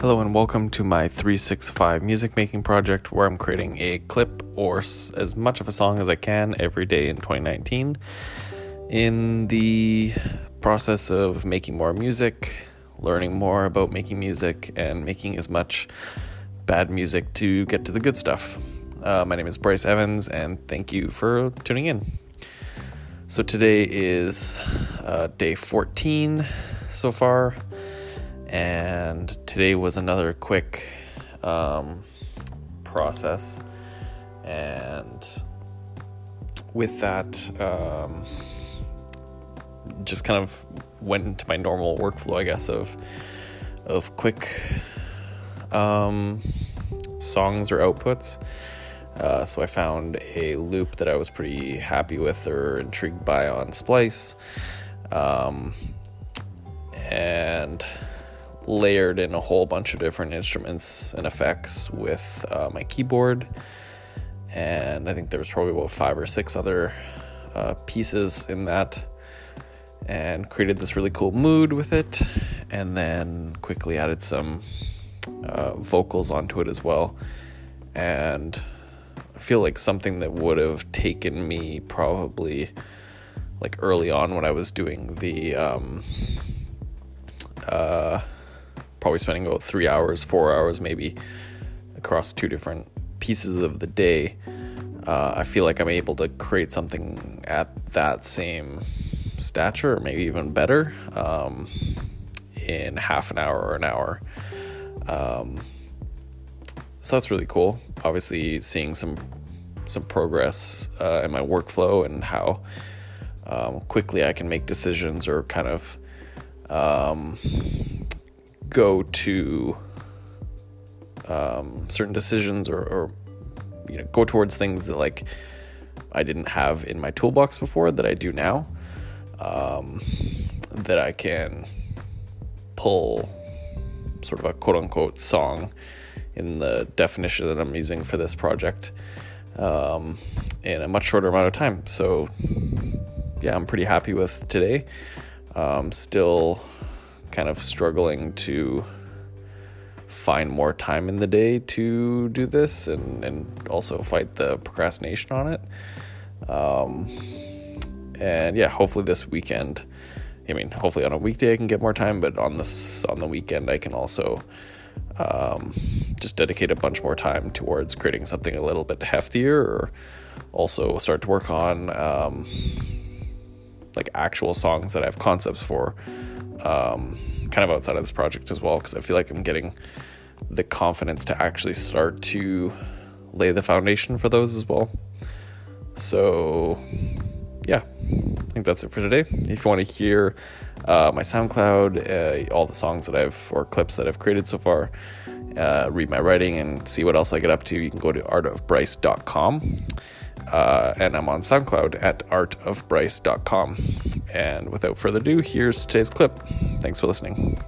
Hello and welcome to my 365 music making project where I'm creating a clip or s- as much of a song as I can every day in 2019. In the process of making more music, learning more about making music, and making as much bad music to get to the good stuff. Uh, my name is Bryce Evans, and thank you for tuning in. So, today is uh, day 14 so far and today was another quick um, process. And with that um, just kind of went into my normal workflow i guess of of quick um, songs or outputs. Uh, so i found a loop that i was pretty happy with or intrigued by on splice. Um, and layered in a whole bunch of different instruments and effects with uh, my keyboard. And I think there was probably about five or six other uh, pieces in that. And created this really cool mood with it. And then quickly added some uh, vocals onto it as well. And I feel like something that would have taken me probably like early on when I was doing the. Um, uh, probably spending about three hours, four hours maybe across two different pieces of the day. Uh, I feel like I'm able to create something at that same stature, or maybe even better, um, in half an hour or an hour. Um, so that's really cool. Obviously, seeing some some progress uh, in my workflow and how um, quickly I can make decisions or kind of um, go to um, certain decisions or, or, you know go towards things that like I didn't have in my toolbox before that I do now um, that I can pull sort of a quote unquote song in the definition that I'm using for this project um, in a much shorter amount of time. So yeah, I'm pretty happy with today. Um, still kind of struggling to find more time in the day to do this and, and also fight the procrastination on it. Um, and yeah, hopefully this weekend, I mean, hopefully on a weekday I can get more time, but on this on the weekend I can also um, just dedicate a bunch more time towards creating something a little bit heftier, or also start to work on um, like actual songs that I have concepts for um, kind of outside of this project as well because I feel like I'm getting the confidence to actually start to lay the foundation for those as well. So, yeah, I think that's it for today. If you want to hear uh, my SoundCloud, uh, all the songs that I've or clips that I've created so far, uh, read my writing and see what else I get up to, you can go to artofbryce.com. Uh, and I'm on SoundCloud at artofbryce.com. And without further ado, here's today's clip. Thanks for listening.